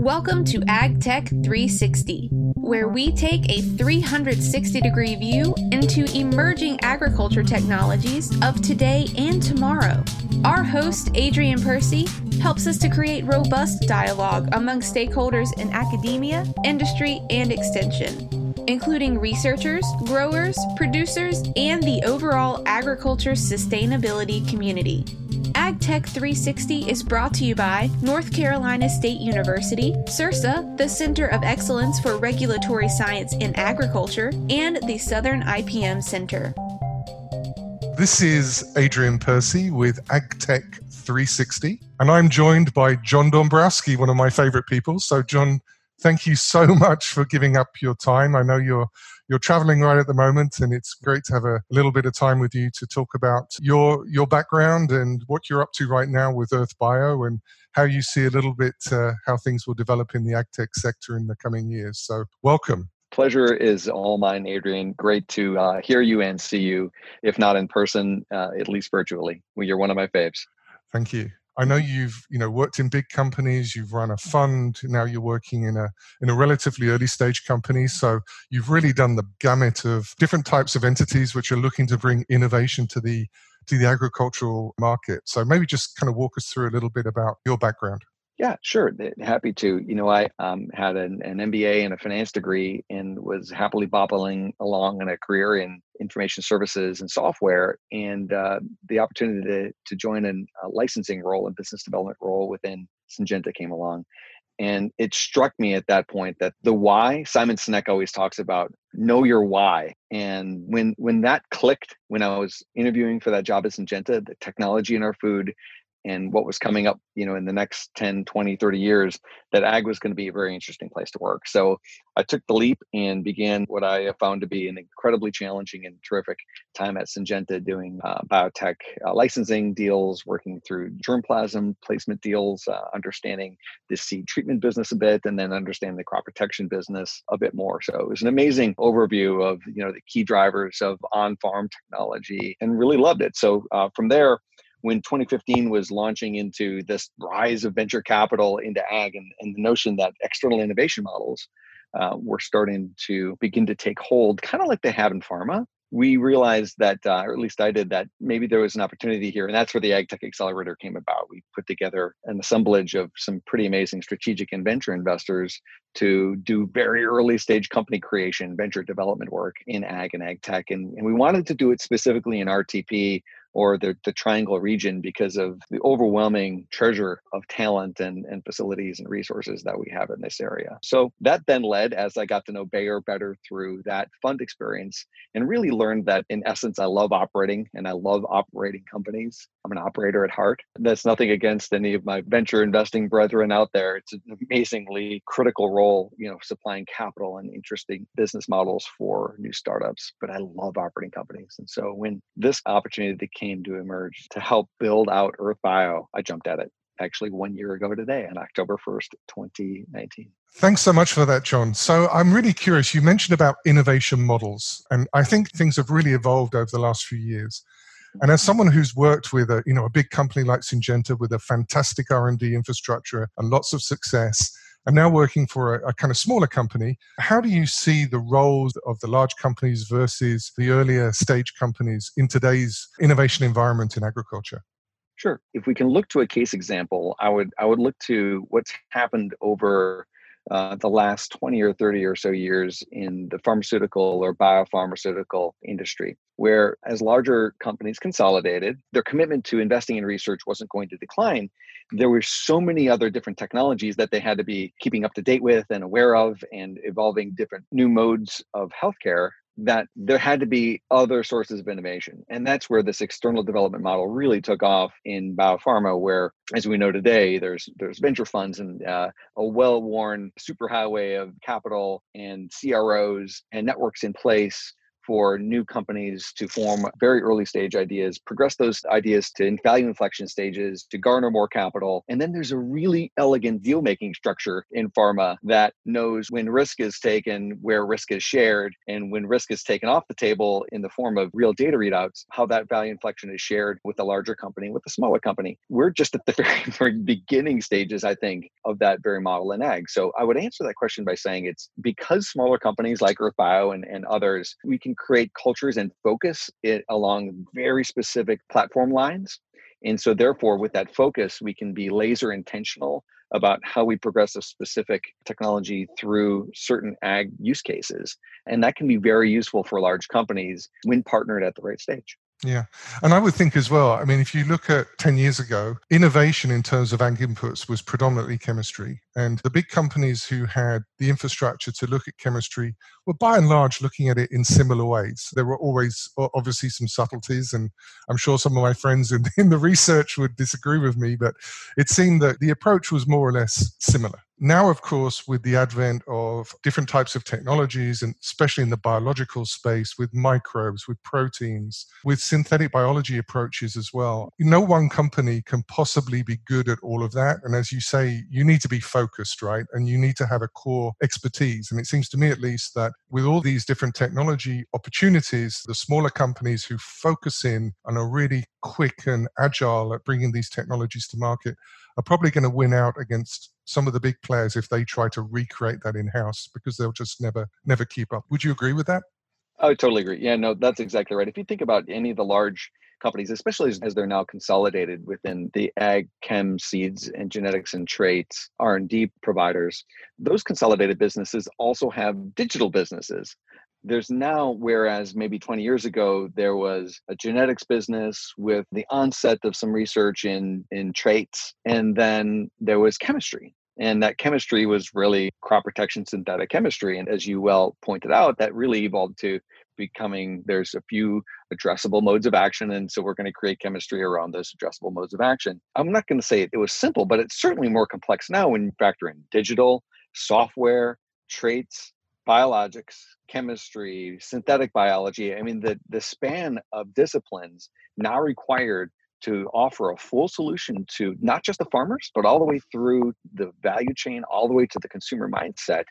Welcome to AgTech 360, where we take a 360 degree view into emerging agriculture technologies of today and tomorrow. Our host, Adrian Percy, helps us to create robust dialogue among stakeholders in academia, industry, and extension, including researchers, growers, producers, and the overall agriculture sustainability community. AgTech 360 is brought to you by North Carolina State University, CERSA, the Center of Excellence for Regulatory Science in Agriculture, and the Southern IPM Center. This is Adrian Percy with AgTech 360, and I'm joined by John Dombrosky, one of my favorite people. So, John, thank you so much for giving up your time. I know you're you're traveling right at the moment, and it's great to have a little bit of time with you to talk about your your background and what you're up to right now with Oerth Bio and how you see a little bit uh, how things will develop in the agtech sector in the coming years. So, welcome. Pleasure is all mine, Adrian. Great to uh, hear you and see you, if not in person, uh, at least virtually. Well, you're one of my faves. Thank you. I know mm-hmm. you've you know worked in big companies, you've run a fund, now you're working in a in a relatively early stage company. So you've really done the gamut of different types of entities which are looking to bring innovation to the to the agricultural market. So maybe just kind of walk us through a little bit about your background. Yeah, sure. Happy to. You know, I um, had an, an, MBA and a finance degree and was happily bobbling along in a career in information services and software. And uh, the opportunity to, to join a licensing role and business development role within Syngenta came along. And it struck me at that point that the why, Simon Sinek always talks about know your why. And when when that clicked, when I was interviewing for that job at Syngenta, the technology in our food and what was coming up you know in the next 10 20 30 years that ag was going to be a very interesting place to work. So i took the leap and began what i found to be an incredibly challenging and terrific time at syngenta doing uh, biotech uh, licensing deals working through germplasm placement deals uh, understanding the seed treatment business a bit and then understanding the crop protection business a bit more. So it was an amazing overview of you know the key drivers of on-farm technology and really loved it. So uh, from there when 2015 was launching into this rise of venture capital into ag and, and the notion that external innovation models uh, were starting to begin to take hold, kind of like they have in pharma. We realized that, uh, or at least I did, that maybe there was an opportunity here. And that's where the Ag Tech Accelerator came about. We put together an assemblage of some pretty amazing strategic and venture investors to do very early stage company creation, venture development work in ag and ag tech. And, and we wanted to do it specifically in RTP or the, the triangle region because of the overwhelming treasure of talent and, and facilities and resources that we have in this area. So that then led as I got to know Bayer better through that fund experience and really learned that in essence, I love operating and I love operating companies. I'm an operator at heart. That's nothing against any of my venture investing brethren out there. It's an amazingly critical role, you know, supplying capital and interesting business models for new startups. But I love operating companies. And so when this opportunity came to emerge to help build out Oerth Bio, I jumped at it actually one year ago today on October 1st, 2019. Thanks so much for that, John. So I'm really curious. You mentioned about innovation models, and I think things have really evolved over the last few years. And as mm-hmm. someone who's worked with a, you know, a big company like Syngenta with a fantastic R&D infrastructure and lots of success, and now working for a, a, kind of smaller company, how do you see the roles of the large companies versus the earlier stage companies in today's innovation environment in agriculture? Sure. If we can look to a case example, I would I would look to what's happened over uh, the last 20 or 30 or so years in the pharmaceutical or biopharmaceutical industry, where as larger companies consolidated, their commitment to investing in research wasn't going to decline. There were so many other different technologies that they had to be keeping up to date with and aware of and evolving different new modes of healthcare that there had to be other sources of innovation. And that's where this external development model really took off in biopharma, where, as we know today, there's there's venture funds and uh, a well-worn superhighway of capital and CROs and networks in place for new companies to form very early stage ideas, progress those ideas to value inflection stages, to garner more capital. And then there's a really elegant deal making structure in pharma that knows when risk is taken, where risk is shared, and when risk is taken off the table in the form of real data readouts, how that value inflection is shared with the larger company, with the smaller company. We're just at the very, very beginning stages, I think, of that very model in ag. So I would answer that question by saying it's because smaller companies like OerthBio and, and others, we can create cultures and focus it along very specific platform lines. And so, therefore, with that focus, we can be laser intentional about how we progress a specific technology through certain ag use cases. And that can be very useful for large companies when partnered at the right stage. Yeah. And I would think as well, I mean, if you look at 10 years ago, innovation in terms of ag inputs was predominantly chemistry. And the big companies who had the infrastructure to look at chemistry were by and large looking at it in similar ways. There were always obviously some subtleties, and I'm sure some of my friends in, in the research would disagree with me, but it seemed that the approach was more or less similar. Now, of course, with the advent of different types of technologies, and especially in the biological space with microbes, with proteins, with synthetic biology approaches as well, no one company can possibly be good at all of that. And as you say, you need to be focused, right? And you need to have a core expertise. And it seems to me, at least, that with all these different technology opportunities, the smaller companies who focus in and are really quick and agile at bringing these technologies to market are probably going to win out against some of the big players if they try to recreate that in house because they'll just never never keep up. Would you agree with that? I totally agree. Yeah, no, that's exactly right. If you think about any of the large companies, especially as, they're now consolidated within the ag, chem, seeds, and genetics and traits R and D providers, those consolidated businesses also have digital businesses there's now whereas maybe 20 years ago there was a genetics business with the onset of some research in in traits and then there was chemistry. And that chemistry was really crop protection synthetic chemistry. And as you well pointed out that really evolved to becoming there's a few addressable modes of action and so we're going to create chemistry around those addressable modes of action. I'm not going to say it, was simple but it's certainly more complex now when you factor in digital software traits biologics, chemistry, synthetic biology. I mean, the, the span of disciplines now required to offer a full solution to not just the farmers, but all the way through the value chain, all the way to the consumer mindset,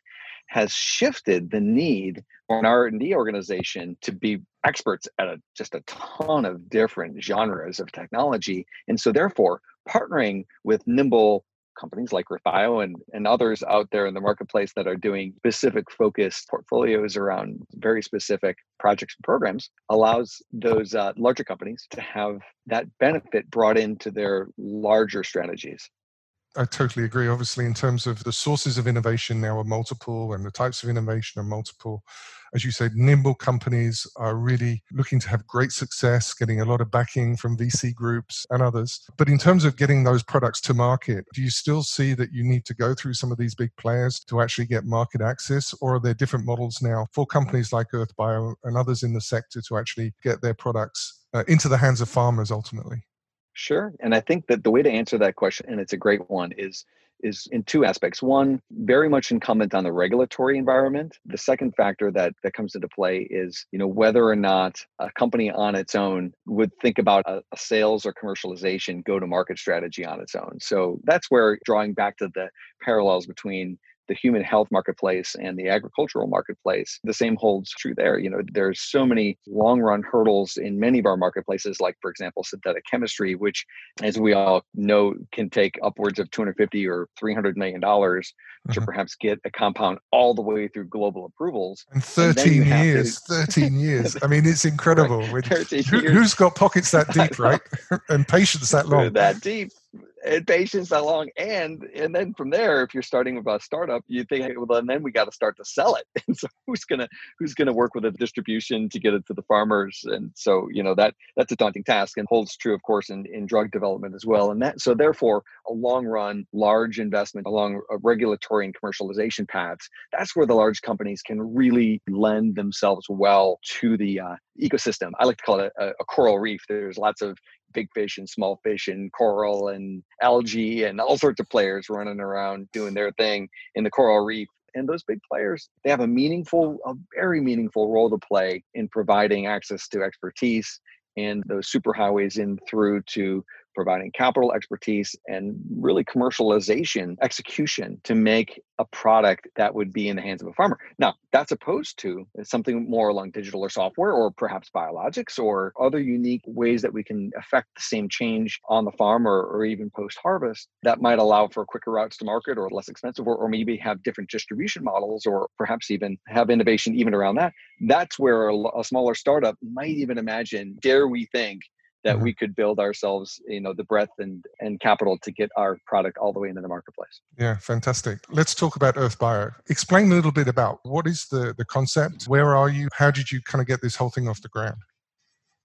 has shifted the need for an R&D organization to be experts at a, just a ton of different genres of technology. And so therefore, partnering with nimble companies like OerthBio and, and others out there in the marketplace that are doing specific focused portfolios around very specific projects and programs allows those uh, larger companies to have that benefit brought into their larger strategies. I totally agree. Obviously, in terms of the sources of innovation now are multiple and the types of innovation are multiple. As you said, nimble companies are really looking to have great success, getting a lot of backing from VC groups and others. But in terms of getting those products to market, do you still see that you need to go through some of these big players to actually get market access? Or are there different models now for companies like OerthBio and others in the sector to actually get their products uh, into the hands of farmers ultimately? Sure. And I think that the way to answer that question, and it's a great one, is is in two aspects. One, very much incumbent on the regulatory environment. The second factor that that comes into play is, you know, whether or not a company on its own would think about a, a sales or commercialization go-to-market strategy on its own. So that's where drawing back to the parallels between the human health marketplace and the agricultural marketplace the same holds true there. You know there's so many long run hurdles in many of our marketplaces like for example synthetic chemistry which as we all know can take upwards of 250 or 300 million dollars mm-hmm. to perhaps get a compound all the way through global approvals and 13 and years to, 13 years. I mean it's incredible. Right, Who, has got pockets that deep right? and patience that long. that deep patience that long and and then from there if you're starting with a startup you think well and then we got to start to sell it. And so who's gonna who's gonna work with a distribution to get it to the farmers? And so you know that that's a daunting task and holds true of course in, in drug development as well. And that so therefore a long run large investment along regulatory and commercialization paths that's where the large companies can really lend themselves well to the uh, ecosystem. I like to call it a, a coral reef. There's lots of big fish and small fish and coral and algae and all sorts of players running around doing their thing in the coral reef. And those big players, they have a meaningful, a very meaningful role to play in providing access to expertise and those superhighways in through to providing capital expertise and really commercialization execution to make a product that would be in the hands of a farmer. Now, that's opposed to something more along digital or software or perhaps biologics or other unique ways that we can affect the same change on the farm or, or even post harvest that might allow for quicker routes to market or less expensive or, or maybe have different distribution models or perhaps even have innovation even around that. That's where a, a smaller startup might even imagine, dare we think, that mm-hmm. we could build ourselves you know the breadth and and capital to get our product all the way into the marketplace. Yeah fantastic. Let's talk about Oerth Bio explain a little bit about what is the the concept where are you how did you kind of get this whole thing off the ground?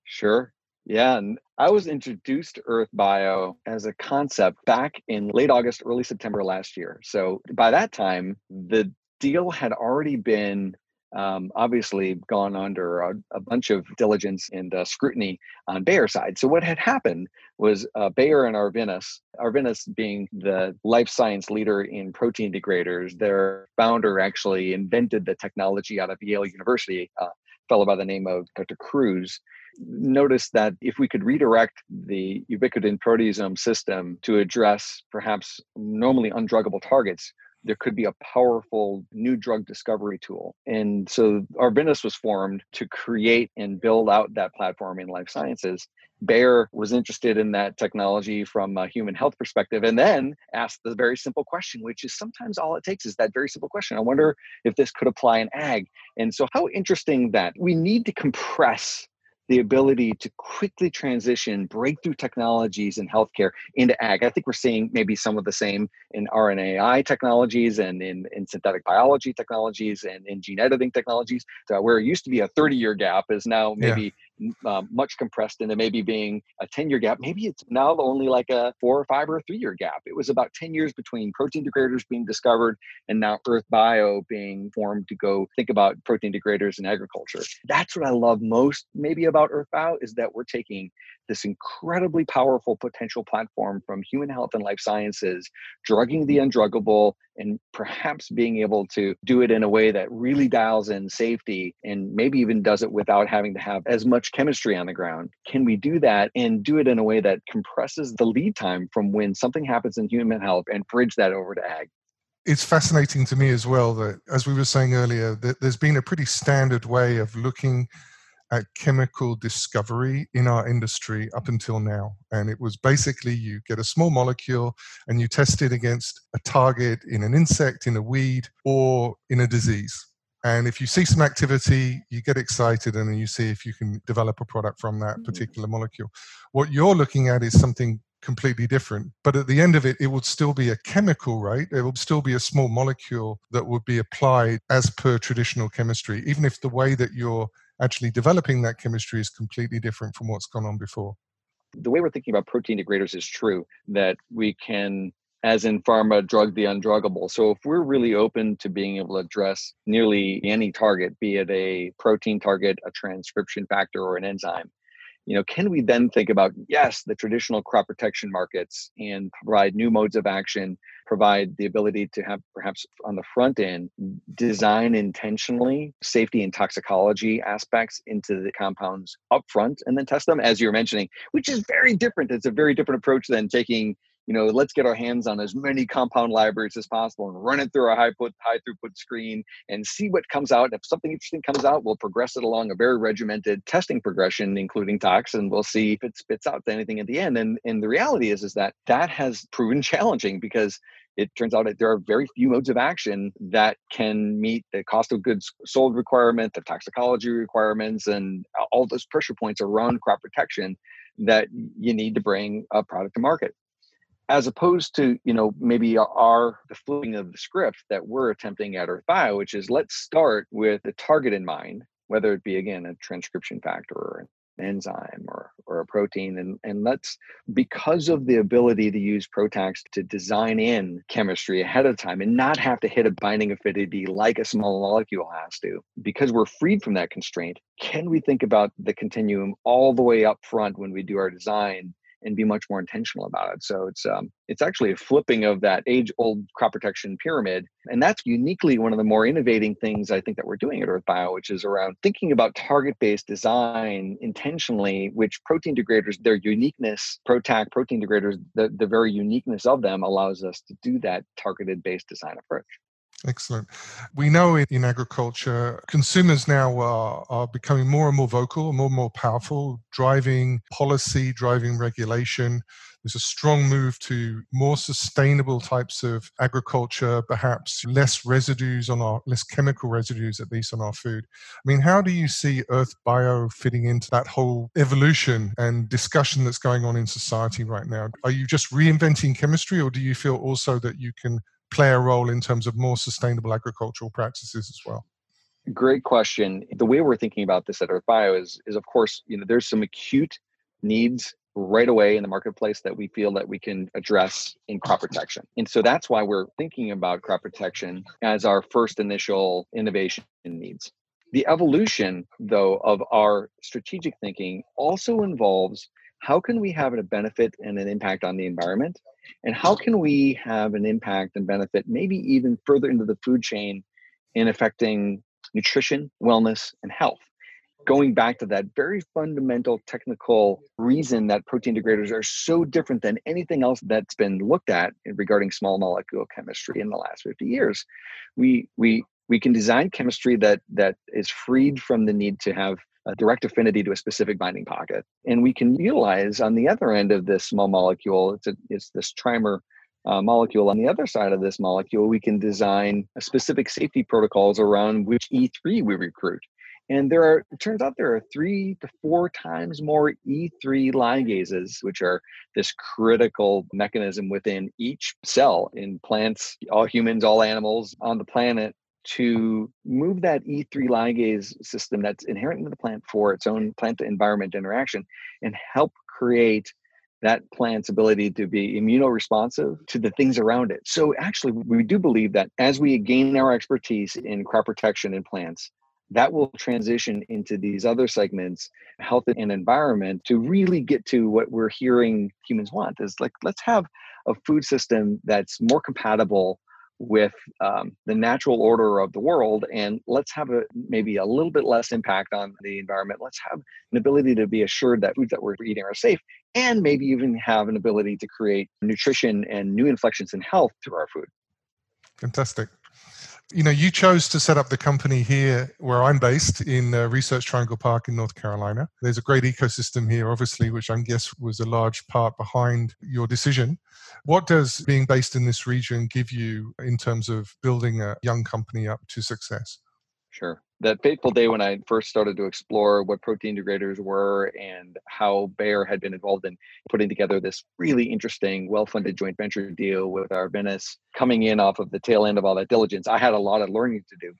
Sure. Yeah and i was introduced to Oerth Bio as a concept back in late august early september last year. So by that time the deal had already been um, obviously gone under a, a, bunch of diligence and uh, scrutiny on Bayer side. So what had happened was uh, Bayer and Arvinas, Arvinas being the life science leader in protein degraders, their founder actually invented the technology out of Yale University, a fellow by the name of Dr. Crews. noticed that if we could redirect the ubiquitin proteasome system to address perhaps normally undruggable targets, there could be a powerful new drug discovery tool. And so Arvinas was formed to create and build out that platform in life sciences. Bayer was interested in that technology from a human health perspective and then asked the very simple question, which is sometimes all it takes is that very simple question. I wonder if this could apply in ag. And so, how interesting that we need to compress the ability to quickly transition breakthrough technologies in healthcare into ag. I think we're seeing maybe some of the same in RNAi technologies and in, in synthetic biology technologies and in gene editing technologies. So where it used to be a 30 year gap is now maybe um, much compressed into maybe being a 10 year gap. Maybe it's now only like a four or five or three year gap. It was about 10 years between protein degraders being discovered and now Oerth Bio being formed to go think about protein degraders in agriculture. That's what I love most maybe about Oerth Bio is that we're taking this incredibly powerful potential platform from human health and life sciences, drugging the mm-hmm. undruggable, and perhaps being able to do it in a way that really dials in safety and maybe even does it without having to have as much chemistry on the ground. Can we do that and do it in a way that compresses the lead time from when something happens in human health and bridge that over to ag? it's fascinating to me as well that, as we were saying earlier, that there's been a pretty standard way of looking at chemical discovery in our industry up until now. And it was basically you get a small molecule and you test it against a target in an insect, in a weed, or in a disease. And if you see some activity, you get excited and then you see if you can develop a product from that mm. particular molecule. What you're looking at is something completely different. But at the end of it, it would still be a chemical, right? It would still be a small molecule that would be applied as per traditional chemistry, even if the way that you're actually developing that chemistry is completely different from what's gone on before. The way we're thinking about protein degraders is true that we can, as in pharma, drug the undruggable. So if we're really open to being able to address nearly any target, be it a protein target, a transcription factor, or an enzyme, you know can we then think about yes the traditional crop protection markets and provide new modes of action provide the ability to have perhaps on the front end design intentionally safety and toxicology aspects into the compounds up front and then test them as you're mentioning which is very different. It's a very different approach than taking you know, let's get our hands on as many compound libraries as possible and run it through our high put, high throughput screen and see what comes out. If something interesting comes out, we'll progress it along a very regimented testing progression, including tox, and we'll see if it spits out anything at the end. And and the reality is, is that that has proven challenging because it turns out that there are very few modes of action that can meet the cost of goods sold requirement, the toxicology requirements, and all those pressure points around crop protection that you need to bring a product to market as opposed to you know maybe our the flipping of the script that we're attempting at Oerth Bio which is let's start with the target in mind whether it be again a transcription factor or an enzyme or, or a protein and, and let's because of the ability to use PROTACs to design in chemistry ahead of time and not have to hit a binding affinity like a small molecule has to because we're freed from that constraint can we think about the continuum all the way up front when we do our design and be much more intentional about it. So it's um, it's actually a flipping of that age old crop protection pyramid, and that's uniquely one of the more innovating things I think that we're doing at Oerth Bio, which is around thinking about target based design intentionally, which protein degraders, their uniqueness, PROTAC protein degraders, the, the very uniqueness of them allows us to do that targeted based design approach. Excellent. We know in agriculture, consumers now are, are becoming more and more vocal, more and more powerful, driving policy, driving regulation. There's a strong move to more sustainable types of agriculture, perhaps less residues on our, less chemical residues at least on our food. I mean, how do you see Oerth Bio fitting into that whole evolution and discussion that's going on in society right now? Are you just reinventing chemistry, or do you feel also that you can play a role in terms of more sustainable agricultural practices as well? Great question. The way we're thinking about this at Oerth Bio is, is of course, you know, there's some acute needs right away in the marketplace that we feel that we can address in crop protection. And so that's why we're thinking about crop protection as our first initial innovation needs. The evolution, though, of our strategic thinking also involves how can we have a benefit and an impact on the environment and how can we have an impact and benefit, maybe even further into the food chain, in affecting nutrition, wellness, and health? Going back to that very fundamental technical reason that protein degraders are so different than anything else that's been looked at regarding small molecule chemistry in the last 50 years, we we we can design chemistry that that is freed from the need to have a direct affinity to a specific binding pocket. And we can utilize on the other end of this small molecule, it's, a, it's this trimer uh, molecule. On the other side of this molecule, we can design specific safety protocols around which E3 we recruit. And there are, it turns out there are three to four times more E3 ligases, which are this critical mechanism within each cell in plants, all humans, all animals on the planet to move that E3 ligase system that's inherent in the plant for its own plant environment interaction and help create that plant's ability to be immunoresponsive to the things around it. So, actually, we do believe that as we gain our expertise in crop protection in plants, that will transition into these other segments, health and environment, to really get to what we're hearing humans want is like, let's have a food system that's more compatible with um, the natural order of the world and let's have a maybe a little bit less impact on the environment. Let's have an ability to be assured that foods that we're eating are safe and maybe even have an ability to create nutrition and new inflections in health through our food. Fantastic you know, you chose to set up the company here where I'm based in uh, Research Triangle Park in North Carolina. There's a great ecosystem here, obviously, which I guess was a large part behind your decision. What does being based in this region give you in terms of building a young company up to success? Sure that fateful day when I first started to explore what protein degraders were and how Bayer had been involved in putting together this really interesting, well funded joint venture deal with Arvinas, coming in off of the tail end of all that diligence, I had a lot of learning to do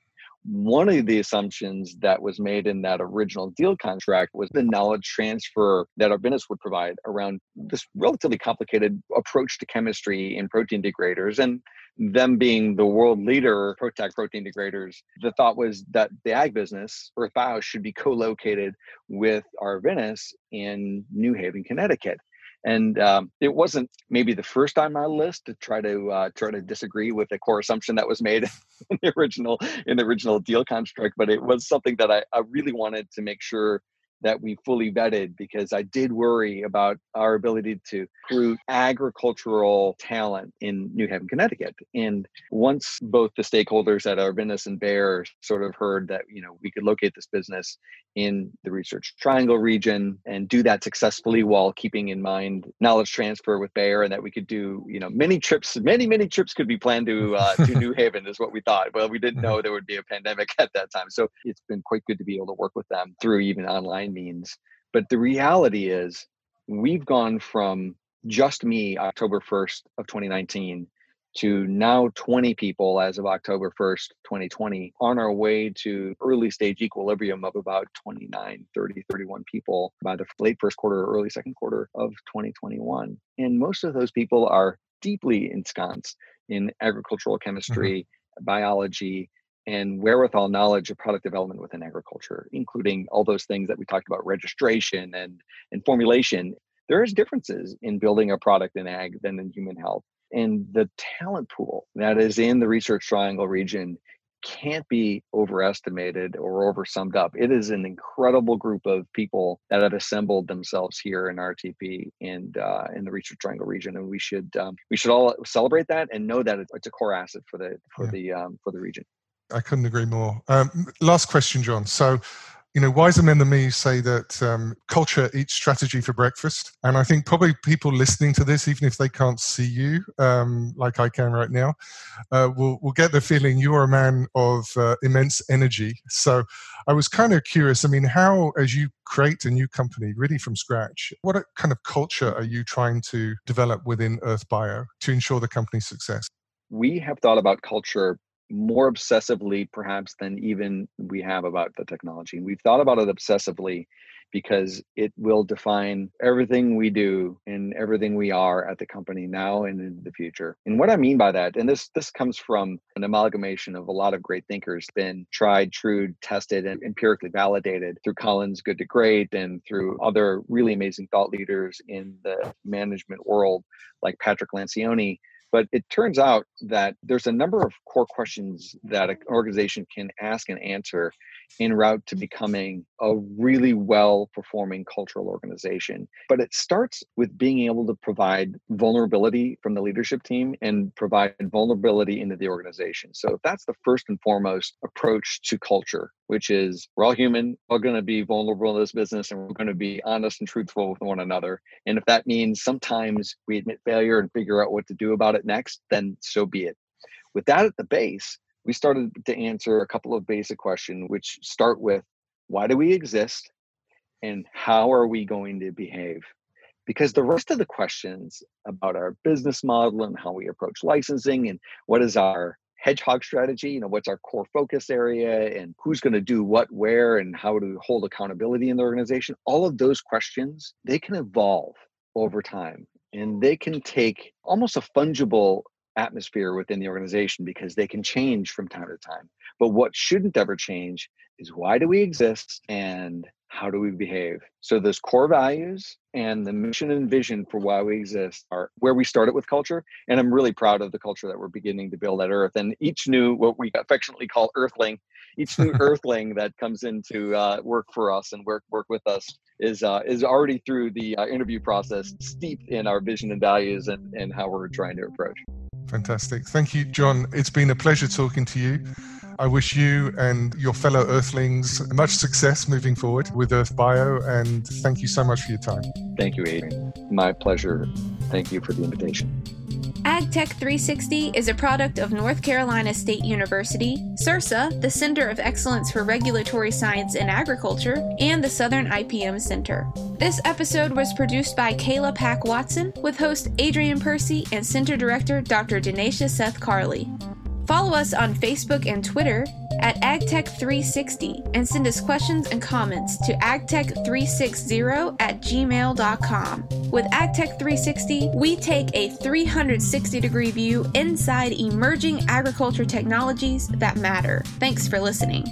one of the assumptions that was made in that original deal contract was the knowledge transfer that Arvinas would provide around this relatively complicated approach to chemistry in protein degraders and them being the world leader PROTAC protein degraders. The thought was that the ag business, Oerth Bio, should be co-located with Arvinas in New Haven, Connecticut and um, it wasn't maybe the first on my list to try to uh, try to disagree with the core assumption that was made in the original in the original deal construct, but it was something that I, I really wanted to make sure that we fully vetted because I did worry about our ability to recruit agricultural talent in New Haven, Connecticut. And once both the stakeholders at Arvinas and Bayer sort of heard that, you know, we could locate this business in the Research Triangle region and do that successfully while keeping in mind knowledge transfer with Bayer and that we could do, you know, many trips, many, many trips could be planned to uh, to New Haven is what we thought. Well, we didn't know there would be a pandemic at that time. So it's been quite good to be able to work with them through even online means. But the reality is we've gone from just me October 1st of 2019 to now 20 people as of October 1st, 2020, on our way to early stage equilibrium of about 29, 30, 31 people by the late first quarter, or early second quarter of 2021. And most of those people are deeply ensconced in agricultural mm-hmm. chemistry, mm-hmm. biology, and wherewithal knowledge of product development within agriculture, including all those things that we talked about registration and, and formulation there is differences in building a product in ag than in human health. And the talent pool that is in the Research Triangle region can't be overestimated or oversummed up. It is an incredible group of people that have assembled themselves here in RTP and uh, in the Research Triangle region, and we should um, we should all celebrate that and know that it's a core asset for the for yeah. the um, for the region. I couldn't agree more. Um, last question, John. So you know, wiser men than me say that um, culture eats strategy for breakfast. And I think probably people listening to this, even if they can't see you um, like I can right now, uh, will, will get the feeling you're a man of uh, immense energy. So I was kind of curious. I mean, how, as you create a new company really from scratch, what kind of culture are you trying to develop within Oerth Bio to ensure the company's success? We have thought about culture more obsessively perhaps than even we have about the technology. And We've thought about it obsessively because it will define everything we do and everything we are at the company now and in the future. And what I mean by that, and this this comes from an amalgamation of a lot of great thinkers, been tried, true, tested, and empirically validated through Collins Good to Great and through other really amazing thought leaders in the management world like Patrick Lencioni but it turns out that there's a number of core questions that an organization can ask and answer en route to becoming a really well performing cultural organization. But it starts with being able to provide vulnerability from the leadership team and provide vulnerability into the organization. So that's the first and foremost approach to culture, which is we're all human, we're going to be vulnerable in this business and we're going to be honest and truthful with one another. And if that means sometimes we admit failure and figure out what to do about it next, then so be it. With that at the base, we started to answer a couple of basic questions, which start with why do we exist and how are we going to behave? Because the rest of the questions about our business model and how we approach licensing and what is our hedgehog strategy, you know, what's our core focus area and who's going to do what where and how to hold accountability in the organization, all of those questions, they can evolve over time and they can take almost a fungible atmosphere within the organization because they can change from time to time. But what shouldn't ever change is why do we exist and how do we behave? So those core values and the mission and vision for why we exist are where we started with culture. And I'm really proud of the culture that we're beginning to build at Oerth. And each new, what we affectionately call Earthling, each new Earthling that comes into uh, work for us and work work with us is uh, is already through the uh, interview process, steeped in our vision and values and, and how we're trying to approach. Fantastic. Thank you, John. It's been a pleasure talking to you. I wish you and your fellow Earthlings much success moving forward with Oerth Bio, and thank you so much for your time. Thank you, Adrian. My pleasure. Thank you for the invitation. AgTech 360 is a product of North Carolina State University, CERSA, the Center of Excellence for Regulatory Science in Agriculture, and the Southern IPM Center. This episode was produced by Kayla Pack Watson with host Adrian Percy and Center Director Dr. Danesha Seth Carley. Follow us on Facebook and Twitter at agtech360 and send us questions and comments to agtech360 at gmail.com. With AgTech360, we take a 360 degree view inside emerging agriculture technologies that matter. Thanks for listening.